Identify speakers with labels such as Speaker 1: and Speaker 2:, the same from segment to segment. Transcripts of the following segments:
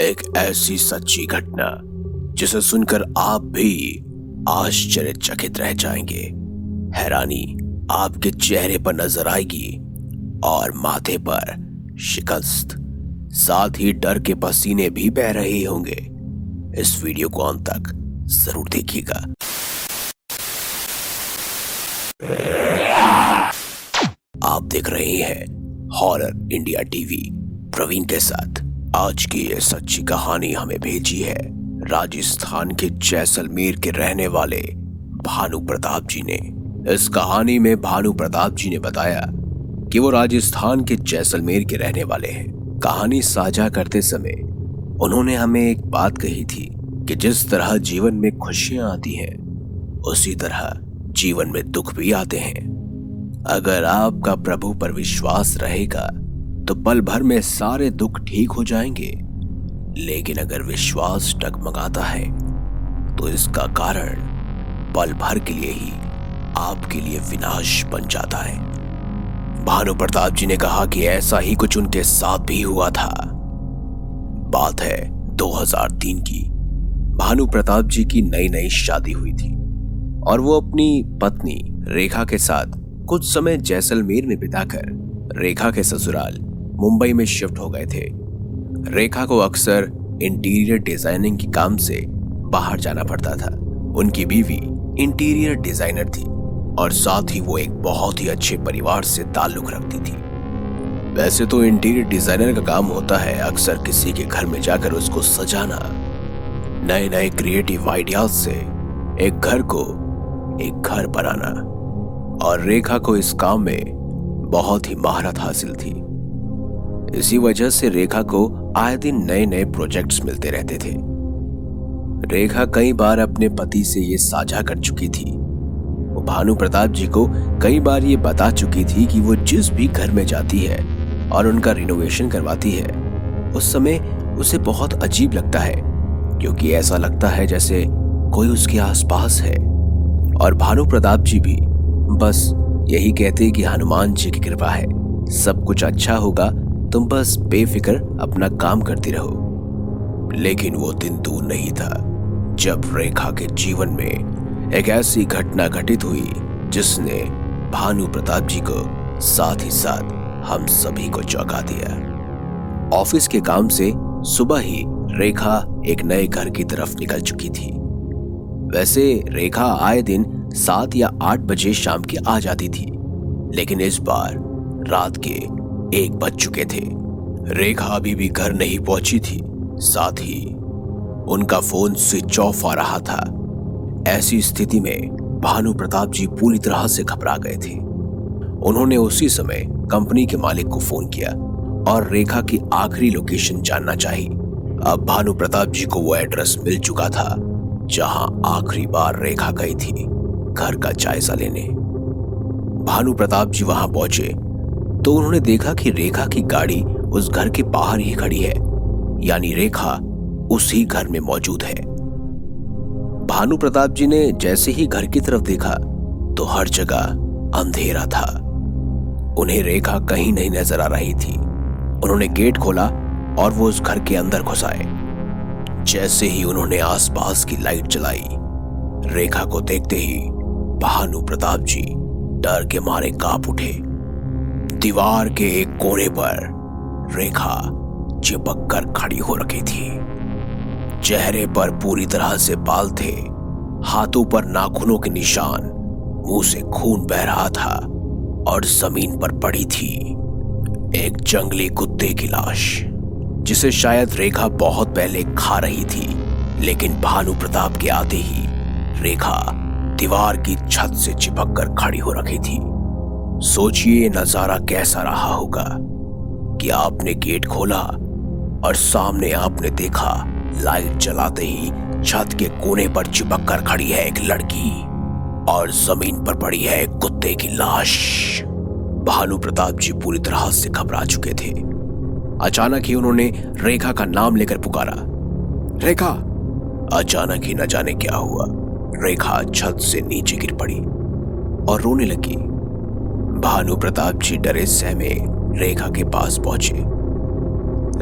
Speaker 1: एक ऐसी सच्ची घटना, जिसे सुनकर आप भी आश्चर्यचकित रह जाएँगे। हैरानी आपके चेहरे पर नज़र आएगी और माथे पर शिकस्त, साथ ही डर के पसीने भी बह रहे होंगे। इस वीडियो को अंत तक ज़रूर देखिएगा। आप देख रहे हैं हॉरर इंडिया टीवी प्रवीण के साथ। आज की ये सच्ची कहानी हमें भेजी है राजस्थान के जैसलमेर के रहने वाले भानु प्रताप जी ने। इस कहानी में भानु प्रताप जी ने बताया कि वो राजस्थान के जैसलमेर के रहने वाले हैं। कहानी साझा करते समय उन्होंने हमें एक बात कही थी कि जिस तरह जीवन में खुशियाँ आती हैं, उसी तरह जीवन में दुख भी आते हैं। अगर आपका प्रभु पर विश्वास रहेगा तो पल भर में सारे दुख ठीक हो जाएँगे। लेकिन अगर विश्वास टकमगाता है तो इसका कारण पल भर के लिए ही आपके लिए विनाश बन जाता है। भानु प्रताप जी ने कहा कि ऐसा ही कुछ उनके साथ भी हुआ था। बात है 2003 की। भानु प्रताप जी की नई नई शादी हुई थी और वो अपनी पत्नी रेखा के साथ कुछ समय जैसलमेर में बिताकर रेखा के ससुराल मुंबई में शिफ्ट हो गए थे। रेखा को अक्सर इंटीरियर डिज़ाइनिंग के काम से बाहर जाना पड़ता था। उनकी बीवी इंटीरियर डिज़ाइनर थी और साथ ही वो एक बहुत ही अच्छे परिवार से ताल्लुक रखती थी। वैसे तो इंटीरियर डिज़ाइनर का काम होता है अक्सर किसी के घर में जाकर उसको सजाना। नए नए क्रिएटिव आइडियाज़ से एक घर को एक घर बनाना। और रेखा को इस काम में बहुत ही महारत हासिल थी। इसी वजह से रेखा को आए दिन नए नए प्रोजेक्ट्स मिलते रहते थे। रेखा कई बार अपने पति से ये साझा कर चुकी थी। वो भानु प्रताप जी को कई बार ये बता चुकी थी कि वो जिस भी घर में जाती है और उनका रिनोवेशन करवाती है, उस समय उसे बहुत अजीब लगता है, क्योंकि ऐसा लगता है जैसे कोई उसके आसपास है। और भानु प्रताप जी भी बस यही कहते कि हनुमान जी की कृपा है, सब कुछ अच्छा होगा तुम बस बेफिक्र अपना काम करती रहो। लेकिन वो दिन दूर नहीं था, जब रेखा के जीवन में एक ऐसी घटना घटित हुई, जिसने भानु प्रताप जी को साथ ही साथ हम सभी को चौंका दिया। ऑफ़िस के काम से सुबह ही रेखा एक नए घर की तरफ़ निकल चुकी थी। वैसे रेखा आए दिन सात या आठ बजे शाम की आ जाती थी, लेकिन इस बार रात के एक बज चुके थे। रेखा अभी भी घर नहीं पहुँची थी। साथ ही उनका फ़ोन स्विच ऑफ़ आ रहा था। ऐसी स्थिति में भानु प्रताप जी पूरी तरह से घबरा गए थे। उन्होंने उसी समय कंपनी के मालिक को फ़ोन किया और रेखा की आखिरी लोकेशन जानना चाहिए अब भानु प्रताप जी को वो एड्रेस मिल चुका था, जहाँ आखिरी बार रेखा गई थी घर का जायजा लेने। भानु प्रताप जी वहाँ पहुँचे तो उन्होंने देखा कि रेखा की गाड़ी उस घर के बाहर ही खड़ी है। यानी रेखा उसी घर में मौजूद है। भानु प्रताप जी ने जैसे ही घर की तरफ़ देखा तो हर जगह अंधेरा था। उन्हें रेखा कहीं नहीं नज़र आ रही थी। उन्होंने गेट खोला और वो उस घर के अंदर घुस आए। जैसे ही उन्होंने आसपास की लाइट जलाई, रेखा को देखते ही भानु प्रताप जी डर के मारे काँप उठे। दीवार के एक कोने पर रेखा चिपक कर खड़ी हो रखी थी। चेहरे पर पूरी तरह से बाल थे। हाथों पर नाखूनों के निशान मुँह से खून बह रहा था और ज़मीन पर पड़ी थी एक जंगली कुत्ते की लाश, जिसे शायद रेखा बहुत पहले खा रही थी, लेकिन भानु प्रताप के आते ही रेखा दीवार की छत से चिपक कर खड़ी हो रखी थी। सोचिए नज़ारा कैसा रहा होगा कि आपने गेट खोला और सामने आपने देखा लाइट जलाते ही छत के कोने पर चिपक कर खड़ी है एक लड़की और ज़मीन पर पड़ी है एक कुत्ते की लाश। भानु प्रताप जी पूरी तरह से घबरा चुके थे। अचानक ही उन्होंने रेखा का नाम लेकर पुकारा। रेखा! अचानक ही न जाने क्या हुआ। रेखा छत से नीचे गिर पड़ी और रोने लगी। भानु प्रताप जी डरे सहमे रेखा के पास पहुँचे।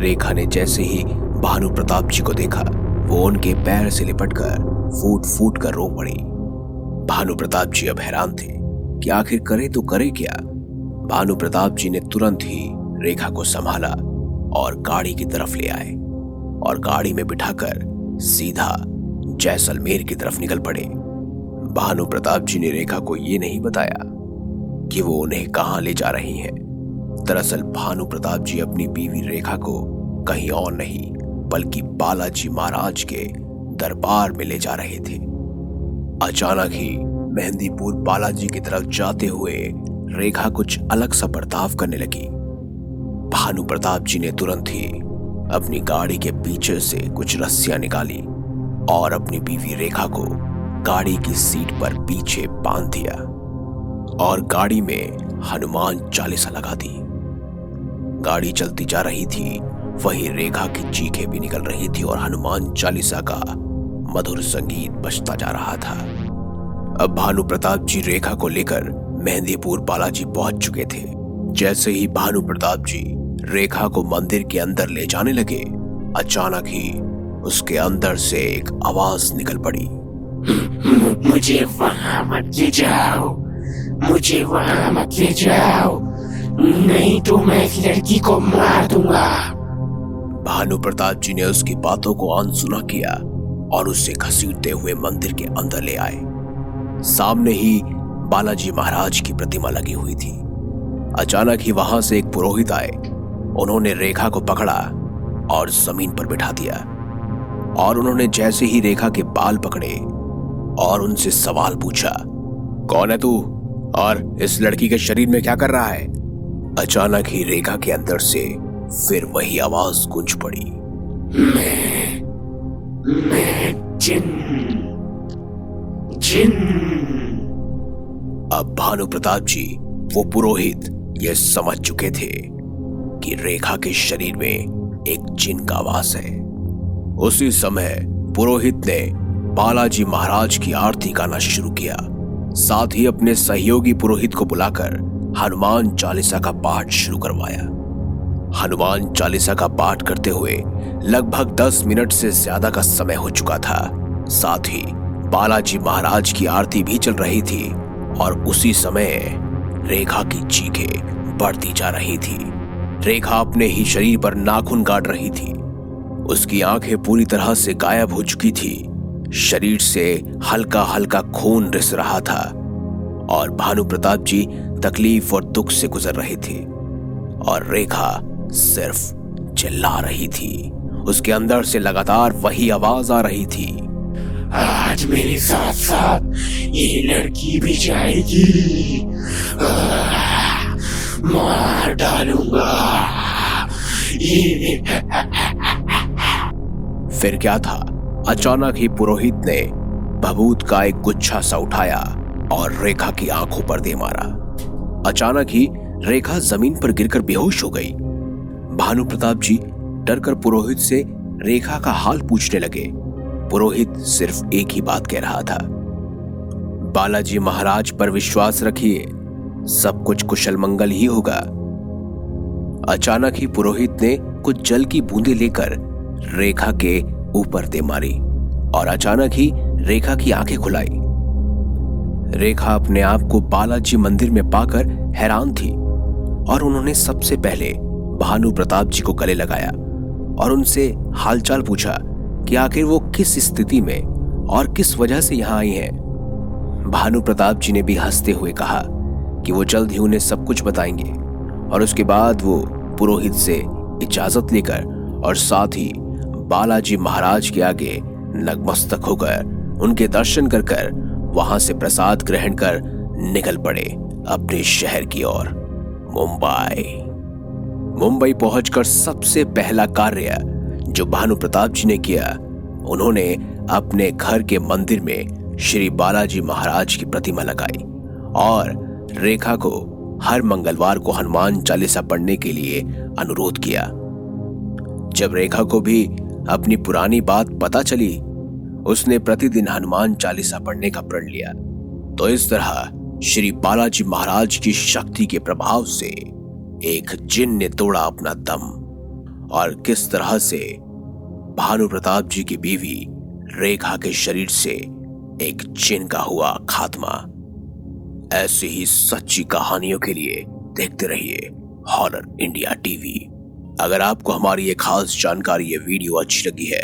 Speaker 1: रेखा ने जैसे ही भानु प्रताप जी को देखा, वो उनके पैर से लिपट कर फूट फूट कर रो पड़ी। भानु प्रताप जी अब हैरान थे कि आखिर करे तो करे क्या। भानु प्रताप जी ने तुरंत ही रेखा को संभाला और गाड़ी की तरफ़ ले आए और गाड़ी में बिठाकर सीधा जैसलमेर की तरफ़ निकल पड़े। भानु प्रताप जी ने रेखा को यह नहीं बताया कि वो उन्हें कहाँ ले जा रही हैं। दरअसल भानु प्रताप जी अपनी बीवी रेखा को कहीं और नहीं, बल्कि बालाजी महाराज के दरबार में ले जा रहे थे। अचानक ही मेहंदीपुर बालाजी की तरफ़ जाते हुए रेखा कुछ अलग सा बर्ताव करने लगी। भानु प्रताप जी ने तुरंत ही अपनी गाड़ी के पीछे से कुछ रस्सियाँ निकाली और अपनी बीवी रेखा को गाड़ी की सीट पर पीछे बाँध दिया। और गाड़ी में हनुमान चालीसा लगा दी। गाड़ी चलती जा रही थी, वही रेखा की चीखें भी निकल रही थी और हनुमान चालीसा का मधुर संगीत बजता जा रहा था। अब भानु प्रताप जी रेखा को लेकर मेहंदीपुर बालाजी पहुँच चुके थे। जैसे ही भानु प्रताप जी रेखा को मंदिर के अंदर ले जाने लगे, अचानक ही उसके अंदर से एक आवाज़ निकल पड़ी।
Speaker 2: मुझे वहाँ मत ले जाओ। मुझे वहाँ मत ले जाओ। नहीं तो मैं इस लड़की को मार दूँगा।
Speaker 1: भानु प्रताप जी ने उसकी बातों को अनसुना किया और उसे घसीटते हुए मंदिर के अंदर ले आए। सामने ही बालाजी महाराज की प्रतिमा लगी हुई थी। अचानक ही वहाँ से एक पुरोहित आए। उन्होंने रेखा को पकड़ा और ज़मीन पर बिठा दिया। और उन्होंने जैसे ही रेखा के बाल पकड़े और उनसे सवाल पूछा, कौन है तू? और इस लड़की के शरीर में क्या कर रहा है? अचानक ही रेखा के अंदर से फिर वही आवाज़ गूंज पड़ी।
Speaker 2: मैं मैं जिन जिन।
Speaker 1: अब भानु प्रताप जी वो पुरोहित ये समझ चुके थे कि रेखा के शरीर में एक जिन का वास है। उसी समय पुरोहित ने बालाजी महाराज की आरती गाना शुरू किया। साथ ही अपने सहयोगी पुरोहित को बुलाकर हनुमान चालीसा का पाठ शुरू करवाया। हनुमान चालीसा का पाठ करते हुए लगभग दस मिनट से ज़्यादा का समय हो चुका था। साथ ही बालाजी महाराज की आरती भी चल रही थी और उसी समय रेखा की चीखें बढ़ती जा रही थी। रेखा अपने ही शरीर पर नाखून काट रही थी। उसकी आँखें पूरी तरह से गायब हो चुकी थी। शरीर से हल्का हल्का खून रिस रहा था और भानु प्रताप जी तकलीफ़ और दुख से गुजर रहे थे और रेखा सिर्फ़ चिल्ला रही थी। उसके अंदर से लगातार वही आवाज़ आ रही थी।
Speaker 2: आज मेरे साथ साथ ये लड़की भी जाएगी। मार डालूँगा। ये
Speaker 1: फिर क्या था? अचानक ही पुरोहित ने भभूत का एक गुच्छा सा उठाया और रेखा की आँखों पर दे मारा। अचानक ही रेखा ज़मीन पर गिरकर बेहोश हो गई। भानु प्रताप जी डरकर पुरोहित से रेखा का हाल पूछने लगे। पुरोहित सिर्फ़ एक ही बात कह रहा था, बालाजी महाराज पर विश्वास रखिए, सब कुछ कुशल मंगल ही होगा। अचानक ही पुरोहित ने कुछ जल की बूंदें लेकर रेखा के ऊपर दे मारी और अचानक ही रेखा की आँखें खुलाई रेखा अपने आप को बालाजी मंदिर में पाकर हैरान थी और उन्होंने सबसे पहले भानु प्रताप जी को गले लगाया और उनसे हालचाल पूछा कि आखिर वो किस स्थिति में और किस वजह से यहाँ आई हैं। भानु प्रताप जी ने भी हँसते हुए कहा कि वो जल्द ही उन्हें सब कुछ बताएँगे और उसके बाद वो पुरोहित से इजाज़त लेकर और साथ ही बालाजी महाराज के आगे नगमस्तक होकर उनके दर्शन कर कर वहाँ से प्रसाद ग्रहण कर निकल पड़े अपने शहर की ओर, मुंबई। मुंबई पहुंचकर सबसे पहला कार्य जो भानु प्रताप जी ने किया, उन्होंने अपने घर के मंदिर में श्री बालाजी महाराज की प्रतिमा लगाई और रेखा को हर मंगलवार को हनुमान चालीसा पढ़ने के लिए अनुरोध किया। जब रेखा को भी अपनी पुरानी बात पता चली। उसने प्रतिदिन हनुमान चालीसा पढ़ने का प्रण लिया। तो इस तरह श्री बालाजी महाराज की शक्ति के प्रभाव से एक जिन ने तोड़ा अपना दम और किस तरह से भानु प्रताप जी की बीवी रेखा के शरीर से एक चिन्ह का हुआ खात्मा। ऐसी ही सच्ची कहानियों के लिए देखते रहिए हॉरर इंडिया टीवी। अगर आपको हमारी ये खास जानकारी, ये वीडियो अच्छी लगी है,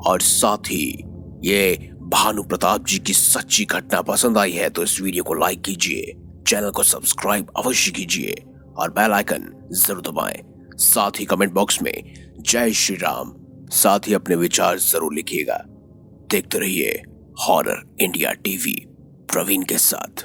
Speaker 1: और साथ ही ये भानु प्रताप जी की सच्ची घटना पसंद आई है तो इस वीडियो को लाइक कीजिए, चैनल को सब्सक्राइब अवश्य कीजिए, और बेल आइकन ज़रूर दबाएँ। साथ ही कमेंट बॉक्स में जय श्री राम, साथ ही अपने विचार ज़रूर लिखिएगा। देखते रहिए हॉरर इंडिया टीवी, प्रवीण के साथ।